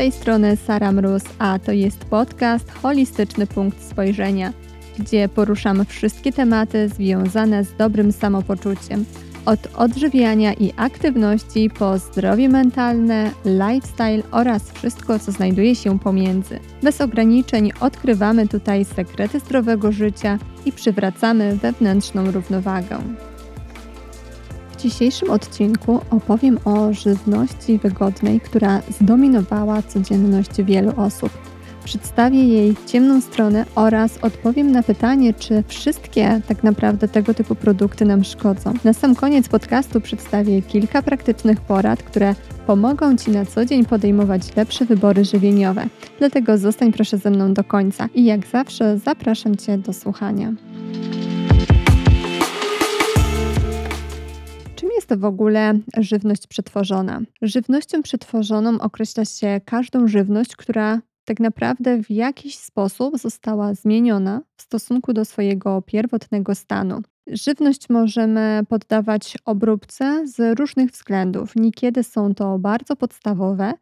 tej strony Sara Mróz, a to jest podcast Holistyczny Punkt Spojrzenia, gdzie poruszamy wszystkie tematy związane z dobrym samopoczuciem. Od odżywiania i aktywności po zdrowie mentalne, lifestyle oraz wszystko, co znajduje się pomiędzy. Bez ograniczeń odkrywamy tutaj sekrety zdrowego życia i przywracamy wewnętrzną równowagę. W dzisiejszym odcinku opowiem o żywności wygodnej, która zdominowała codzienność wielu osób. Przedstawię jej ciemną stronę oraz odpowiem na pytanie, czy wszystkie tak naprawdę tego typu produkty nam szkodzą. Na sam koniec podcastu przedstawię kilka praktycznych porad, które pomogą Ci na co dzień podejmować lepsze wybory żywieniowe. Dlatego zostań proszę ze mną do końca i jak zawsze zapraszam Cię do słuchania. To w ogóle żywność przetworzona? Żywnością przetworzoną określa się każdą żywność, która tak naprawdę w jakiś sposób została zmieniona w stosunku do swojego pierwotnego stanu. Żywność możemy poddawać obróbce z różnych względów. Niekiedy są to bardzo podstawowe,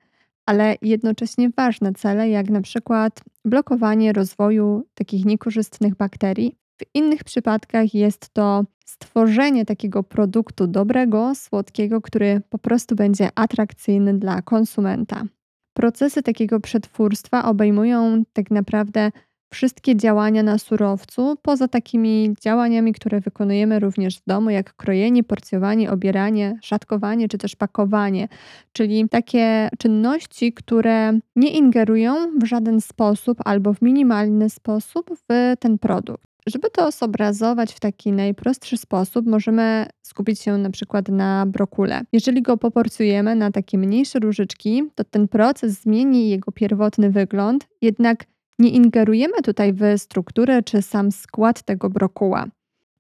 ale jednocześnie ważne cele, jak na przykład blokowanie rozwoju takich niekorzystnych bakterii. W innych przypadkach jest to stworzenie takiego produktu dobrego, słodkiego, który po prostu będzie atrakcyjny dla konsumenta. Procesy takiego przetwórstwa obejmują tak naprawdę wszystkie działania na surowcu, poza takimi działaniami, które wykonujemy również w domu, jak krojenie, porcjowanie, obieranie, szatkowanie czy też pakowanie, czyli takie czynności, które nie ingerują w żaden sposób albo w minimalny sposób w ten produkt. Żeby to zobrazować w taki najprostszy sposób, możemy skupić się na przykład na brokule. Jeżeli go poporcjujemy na takie mniejsze różyczki, to ten proces zmieni jego pierwotny wygląd, jednak nie ingerujemy tutaj w strukturę czy sam skład tego brokuła.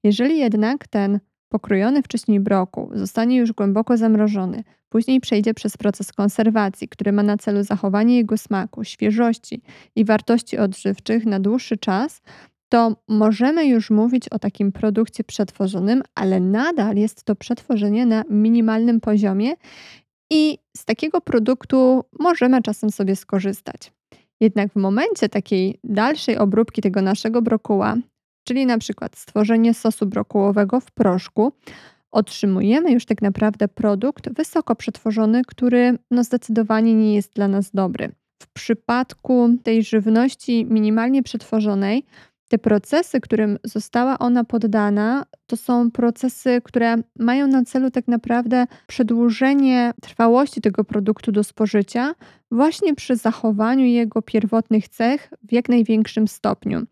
Jeżeli jednak ten pokrojony wcześniej brokuł zostanie już głęboko zamrożony, później przejdzie przez proces konserwacji, który ma na celu zachowanie jego smaku, świeżości i wartości odżywczych na dłuższy czas, to możemy już mówić o takim produkcie przetworzonym, ale nadal jest to przetworzenie na minimalnym poziomie i z takiego produktu możemy czasem sobie skorzystać. Jednak w momencie takiej dalszej obróbki tego naszego brokuła, czyli na przykład stworzenie sosu brokułowego w proszku, otrzymujemy już tak naprawdę produkt wysoko przetworzony, który no zdecydowanie nie jest dla nas dobry. W przypadku tej żywności minimalnie przetworzonej te procesy, którym została ona poddana, to są procesy, które mają na celu tak naprawdę przedłużenie trwałości tego produktu do spożycia, właśnie przy zachowaniu jego pierwotnych cech w jak największym stopniu.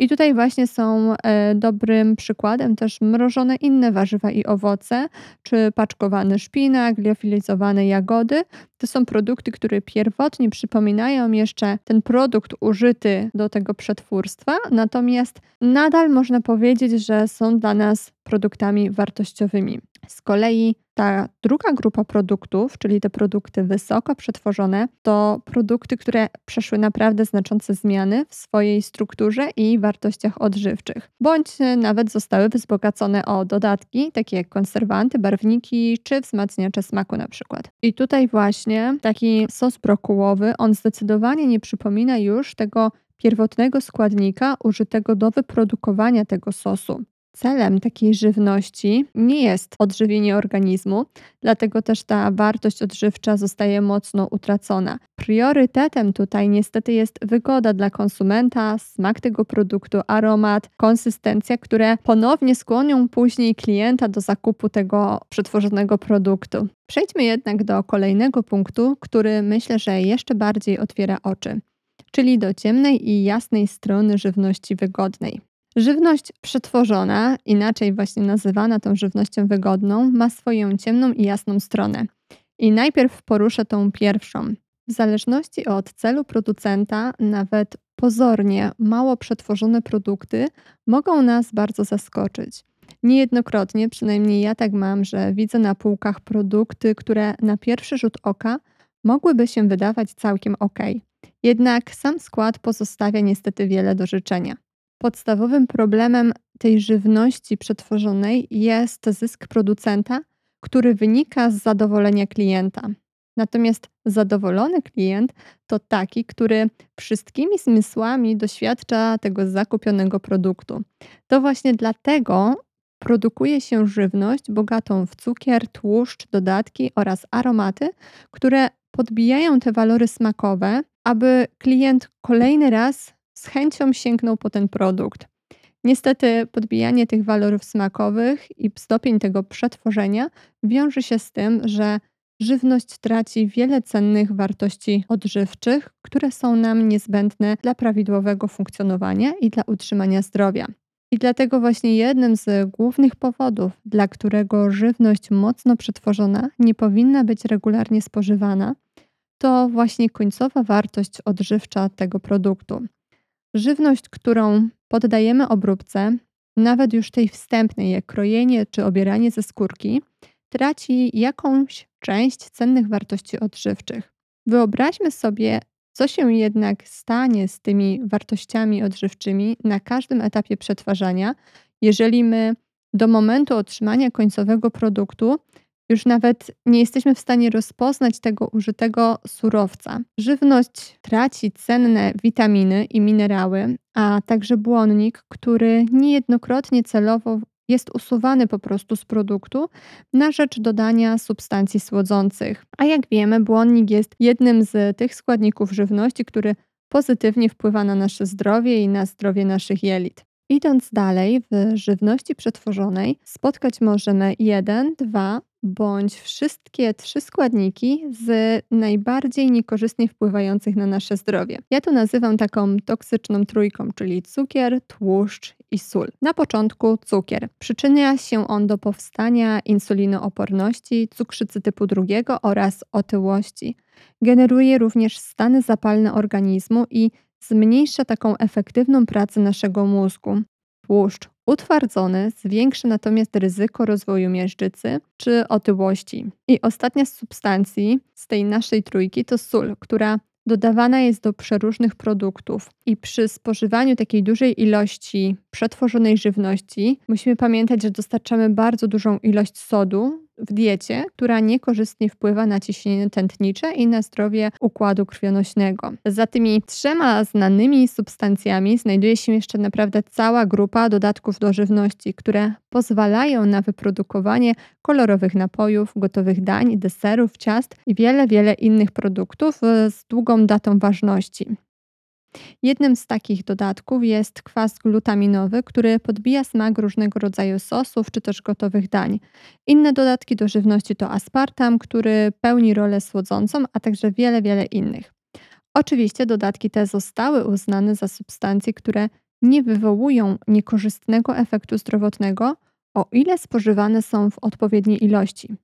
I tutaj właśnie są e, dobrym przykładem też mrożone inne warzywa i owoce, czy paczkowany szpinak, liofilizowane jagody. To są produkty, które pierwotnie przypominają jeszcze ten produkt użyty do tego przetwórstwa, natomiast nadal można powiedzieć, że są dla nas produktami wartościowymi. Z kolei ta druga grupa produktów, czyli te produkty wysoko przetworzone, to produkty, które przeszły naprawdę znaczące zmiany w swojej strukturze i wartościach odżywczych, bądź nawet zostały wzbogacone o dodatki, takie jak konserwanty, barwniki czy wzmacniacze smaku na przykład. I tutaj właśnie taki sos brokułowy, on zdecydowanie nie przypomina już tego pierwotnego składnika użytego do wyprodukowania tego sosu. Celem takiej żywności nie jest odżywienie organizmu, dlatego też ta wartość odżywcza zostaje mocno utracona. Priorytetem tutaj niestety jest wygoda dla konsumenta, smak tego produktu, aromat, konsystencja, które ponownie skłonią później klienta do zakupu tego przetworzonego produktu. Przejdźmy jednak do kolejnego punktu, który myślę, że jeszcze bardziej otwiera oczy, czyli do ciemnej i jasnej strony żywności wygodnej. Żywność przetworzona, inaczej właśnie nazywana tą żywnością wygodną, ma swoją ciemną i jasną stronę. I najpierw poruszę tą pierwszą. W zależności od celu producenta, nawet pozornie mało przetworzone produkty mogą nas bardzo zaskoczyć. Niejednokrotnie, przynajmniej ja tak mam, że widzę na półkach produkty, które na pierwszy rzut oka mogłyby się wydawać całkiem ok. Jednak sam skład pozostawia niestety wiele do życzenia. Podstawowym problemem tej żywności przetworzonej jest zysk producenta, który wynika z zadowolenia klienta. Natomiast zadowolony klient to taki, który wszystkimi zmysłami doświadcza tego zakupionego produktu. To właśnie dlatego produkuje się żywność bogatą w cukier, tłuszcz, dodatki oraz aromaty, które podbijają te walory smakowe, aby klient kolejny raz z chęcią sięgnął po ten produkt. Niestety podbijanie tych walorów smakowych i stopień tego przetworzenia wiąże się z tym, że żywność traci wiele cennych wartości odżywczych, które są nam niezbędne dla prawidłowego funkcjonowania i dla utrzymania zdrowia. I dlatego właśnie jednym z głównych powodów, dla którego żywność mocno przetworzona nie powinna być regularnie spożywana, to właśnie końcowa wartość odżywcza tego produktu. Żywność, którą poddajemy obróbce, nawet już tej wstępnej, jak krojenie czy obieranie ze skórki, traci jakąś część cennych wartości odżywczych. Wyobraźmy sobie, co się jednak stanie z tymi wartościami odżywczymi na każdym etapie przetwarzania, jeżeli my do momentu otrzymania końcowego produktu już nawet nie jesteśmy w stanie rozpoznać tego użytego surowca. Żywność traci cenne witaminy i minerały, a także błonnik, który niejednokrotnie celowo jest usuwany po prostu z produktu na rzecz dodania substancji słodzących. A jak wiemy, błonnik jest jednym z tych składników żywności, który pozytywnie wpływa na nasze zdrowie i na zdrowie naszych jelit. Idąc dalej, w żywności przetworzonej spotkać możemy jeden, dwa bądź wszystkie trzy składniki z najbardziej niekorzystnie wpływających na nasze zdrowie. Ja to nazywam taką toksyczną trójką, czyli cukier, tłuszcz i sól. Na początku cukier. Przyczynia się on do powstania insulinooporności, cukrzycy typu drugiego oraz otyłości. Generuje również stany zapalne organizmu i zmniejsza taką efektywną pracę naszego mózgu. Tłuszcz utwardzony zwiększy natomiast ryzyko rozwoju miażdżycy czy otyłości. I ostatnia z substancji z tej naszej trójki to sól, która dodawana jest do przeróżnych produktów. I przy spożywaniu takiej dużej ilości przetworzonej żywności musimy pamiętać, że dostarczamy bardzo dużą ilość sodu w diecie, która niekorzystnie wpływa na ciśnienie tętnicze i na zdrowie układu krwionośnego. Za tymi trzema znanymi substancjami znajduje się jeszcze naprawdę cała grupa dodatków do żywności, które pozwalają na wyprodukowanie kolorowych napojów, gotowych dań, deserów, ciast i wiele, wiele innych produktów e, z długą datą ważności. Jednym z takich dodatków jest kwas glutaminowy, który podbija smak różnego rodzaju sosów czy też gotowych dań. Inne dodatki do żywności to aspartam, który pełni rolę słodzącą, a także wiele, wiele innych. Oczywiście dodatki te zostały uznane za substancje, które nie wywołują niekorzystnego efektu zdrowotnego, o ile spożywane są w odpowiedniej ilości.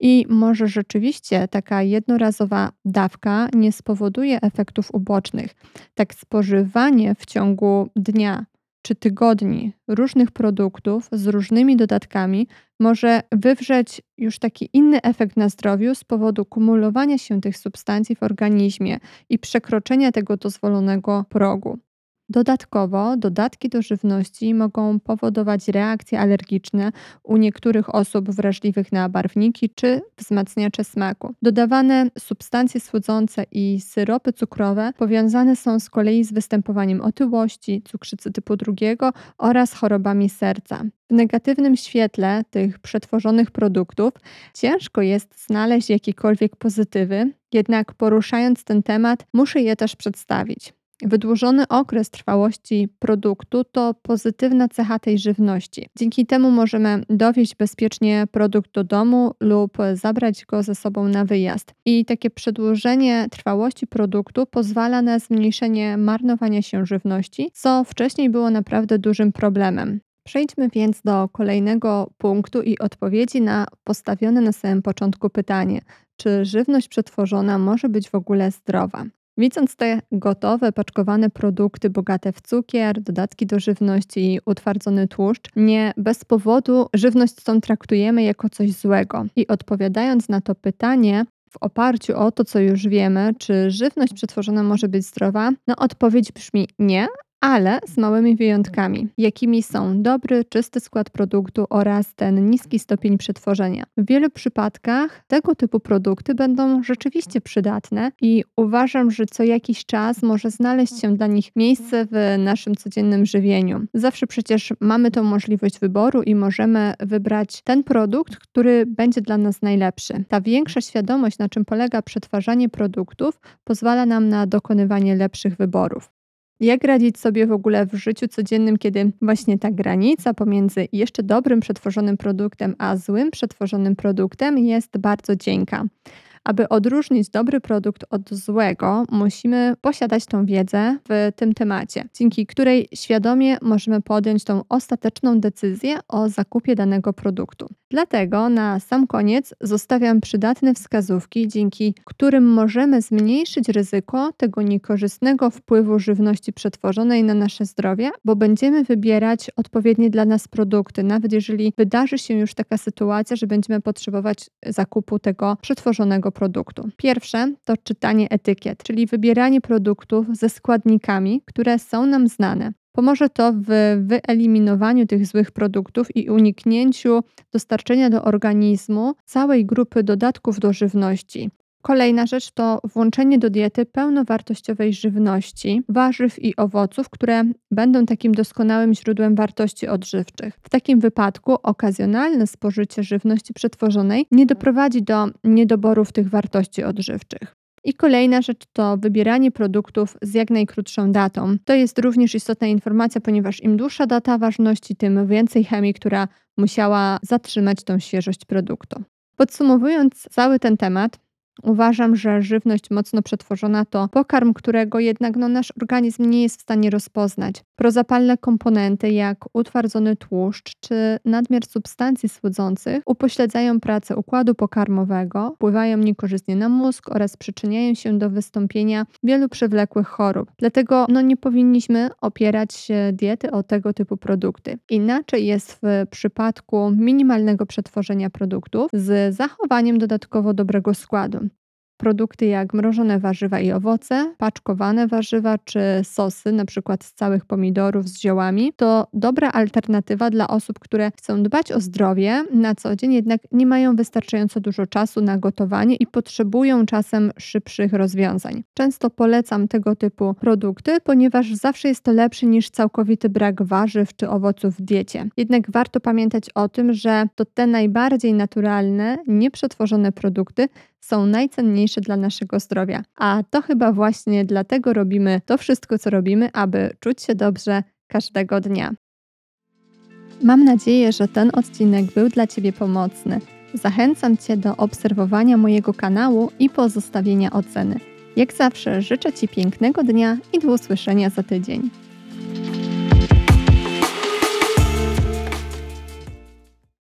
I może rzeczywiście taka jednorazowa dawka nie spowoduje efektów ubocznych. Tak spożywanie w ciągu dnia czy tygodni różnych produktów z różnymi dodatkami może wywrzeć już taki inny efekt na zdrowiu z powodu kumulowania się tych substancji w organizmie i przekroczenia tego dozwolonego progu. Dodatkowo dodatki do żywności mogą powodować reakcje alergiczne u niektórych osób wrażliwych na barwniki czy wzmacniacze smaku. Dodawane substancje słodzące i syropy cukrowe powiązane są z kolei z występowaniem otyłości, cukrzycy typu drugiego oraz chorobami serca. W negatywnym świetle tych przetworzonych produktów ciężko jest znaleźć jakiekolwiek pozytywy, jednak poruszając ten temat, muszę je też przedstawić. Wydłużony okres trwałości produktu to pozytywna cecha tej żywności. Dzięki temu możemy dowieść bezpiecznie produkt do domu lub zabrać go ze sobą na wyjazd. I takie przedłużenie trwałości produktu pozwala na zmniejszenie marnowania się żywności, co wcześniej było naprawdę dużym problemem. Przejdźmy więc do kolejnego punktu i odpowiedzi na postawione na samym początku pytanie: czy żywność przetworzona może być w ogóle zdrowa? Widząc te gotowe, paczkowane produkty bogate w cukier, dodatki do żywności i utwardzony tłuszcz, nie bez powodu żywność tą traktujemy jako coś złego. I odpowiadając na to pytanie, w oparciu o to, co już wiemy, czy żywność przetworzona może być zdrowa, no odpowiedź brzmi nie, ale z małymi wyjątkami, jakimi są dobry, czysty skład produktu oraz ten niski stopień przetworzenia. W wielu przypadkach tego typu produkty będą rzeczywiście przydatne i uważam, że co jakiś czas może znaleźć się dla nich miejsce w naszym codziennym żywieniu. Zawsze przecież mamy tą możliwość wyboru i możemy wybrać ten produkt, który będzie dla nas najlepszy. Ta większa świadomość, na czym polega przetwarzanie produktów, pozwala nam na dokonywanie lepszych wyborów. Jak radzić sobie w ogóle w życiu codziennym, kiedy właśnie ta granica pomiędzy jeszcze dobrym przetworzonym produktem a złym przetworzonym produktem jest bardzo cienka? Aby odróżnić dobry produkt od złego, musimy posiadać tą wiedzę w tym temacie, dzięki której świadomie możemy podjąć tą ostateczną decyzję o zakupie danego produktu. Dlatego na sam koniec zostawiam przydatne wskazówki, dzięki którym możemy zmniejszyć ryzyko tego niekorzystnego wpływu żywności przetworzonej na nasze zdrowie, bo będziemy wybierać odpowiednie dla nas produkty, nawet jeżeli wydarzy się już taka sytuacja, że będziemy potrzebować zakupu tego przetworzonego produktu. Pierwsze to czytanie etykiet, czyli wybieranie produktów ze składnikami, które są nam znane. Pomoże to w wyeliminowaniu tych złych produktów i uniknięciu dostarczenia do organizmu całej grupy dodatków do żywności. Kolejna rzecz to włączenie do diety pełnowartościowej żywności, warzyw i owoców, które będą takim doskonałym źródłem wartości odżywczych. W takim wypadku okazjonalne spożycie żywności przetworzonej nie doprowadzi do niedoborów tych wartości odżywczych. I kolejna rzecz to wybieranie produktów z jak najkrótszą datą. To jest również istotna informacja, ponieważ im dłuższa data ważności, tym więcej chemii, która musiała zatrzymać tą świeżość produktu. Podsumowując cały ten temat, Uważam, że żywność mocno przetworzona to pokarm, którego jednak no, nasz organizm nie jest w stanie rozpoznać. Prozapalne komponenty jak utwardzony tłuszcz czy nadmiar substancji słodzących upośledzają pracę układu pokarmowego, wpływają niekorzystnie na mózg oraz przyczyniają się do wystąpienia wielu przewlekłych chorób. Dlatego no, nie powinniśmy opierać diety o tego typu produkty. Inaczej jest w przypadku minimalnego przetworzenia produktów z zachowaniem dodatkowo dobrego składu. Produkty jak mrożone warzywa i owoce, paczkowane warzywa czy sosy, na przykład z całych pomidorów z ziołami, to dobra alternatywa dla osób, które chcą dbać o zdrowie na co dzień, jednak nie mają wystarczająco dużo czasu na gotowanie i potrzebują czasem szybszych rozwiązań. Często polecam tego typu produkty, ponieważ zawsze jest to lepsze niż całkowity brak warzyw czy owoców w diecie. Jednak warto pamiętać o tym, że to te najbardziej naturalne, nieprzetworzone produkty są najcenniejsze dla naszego zdrowia. A to chyba właśnie dlatego robimy to wszystko, co robimy, aby czuć się dobrze każdego dnia. Mam nadzieję, że ten odcinek był dla Ciebie pomocny. Zachęcam Cię do obserwowania mojego kanału i pozostawienia oceny. Jak zawsze życzę Ci pięknego dnia i do usłyszenia za tydzień.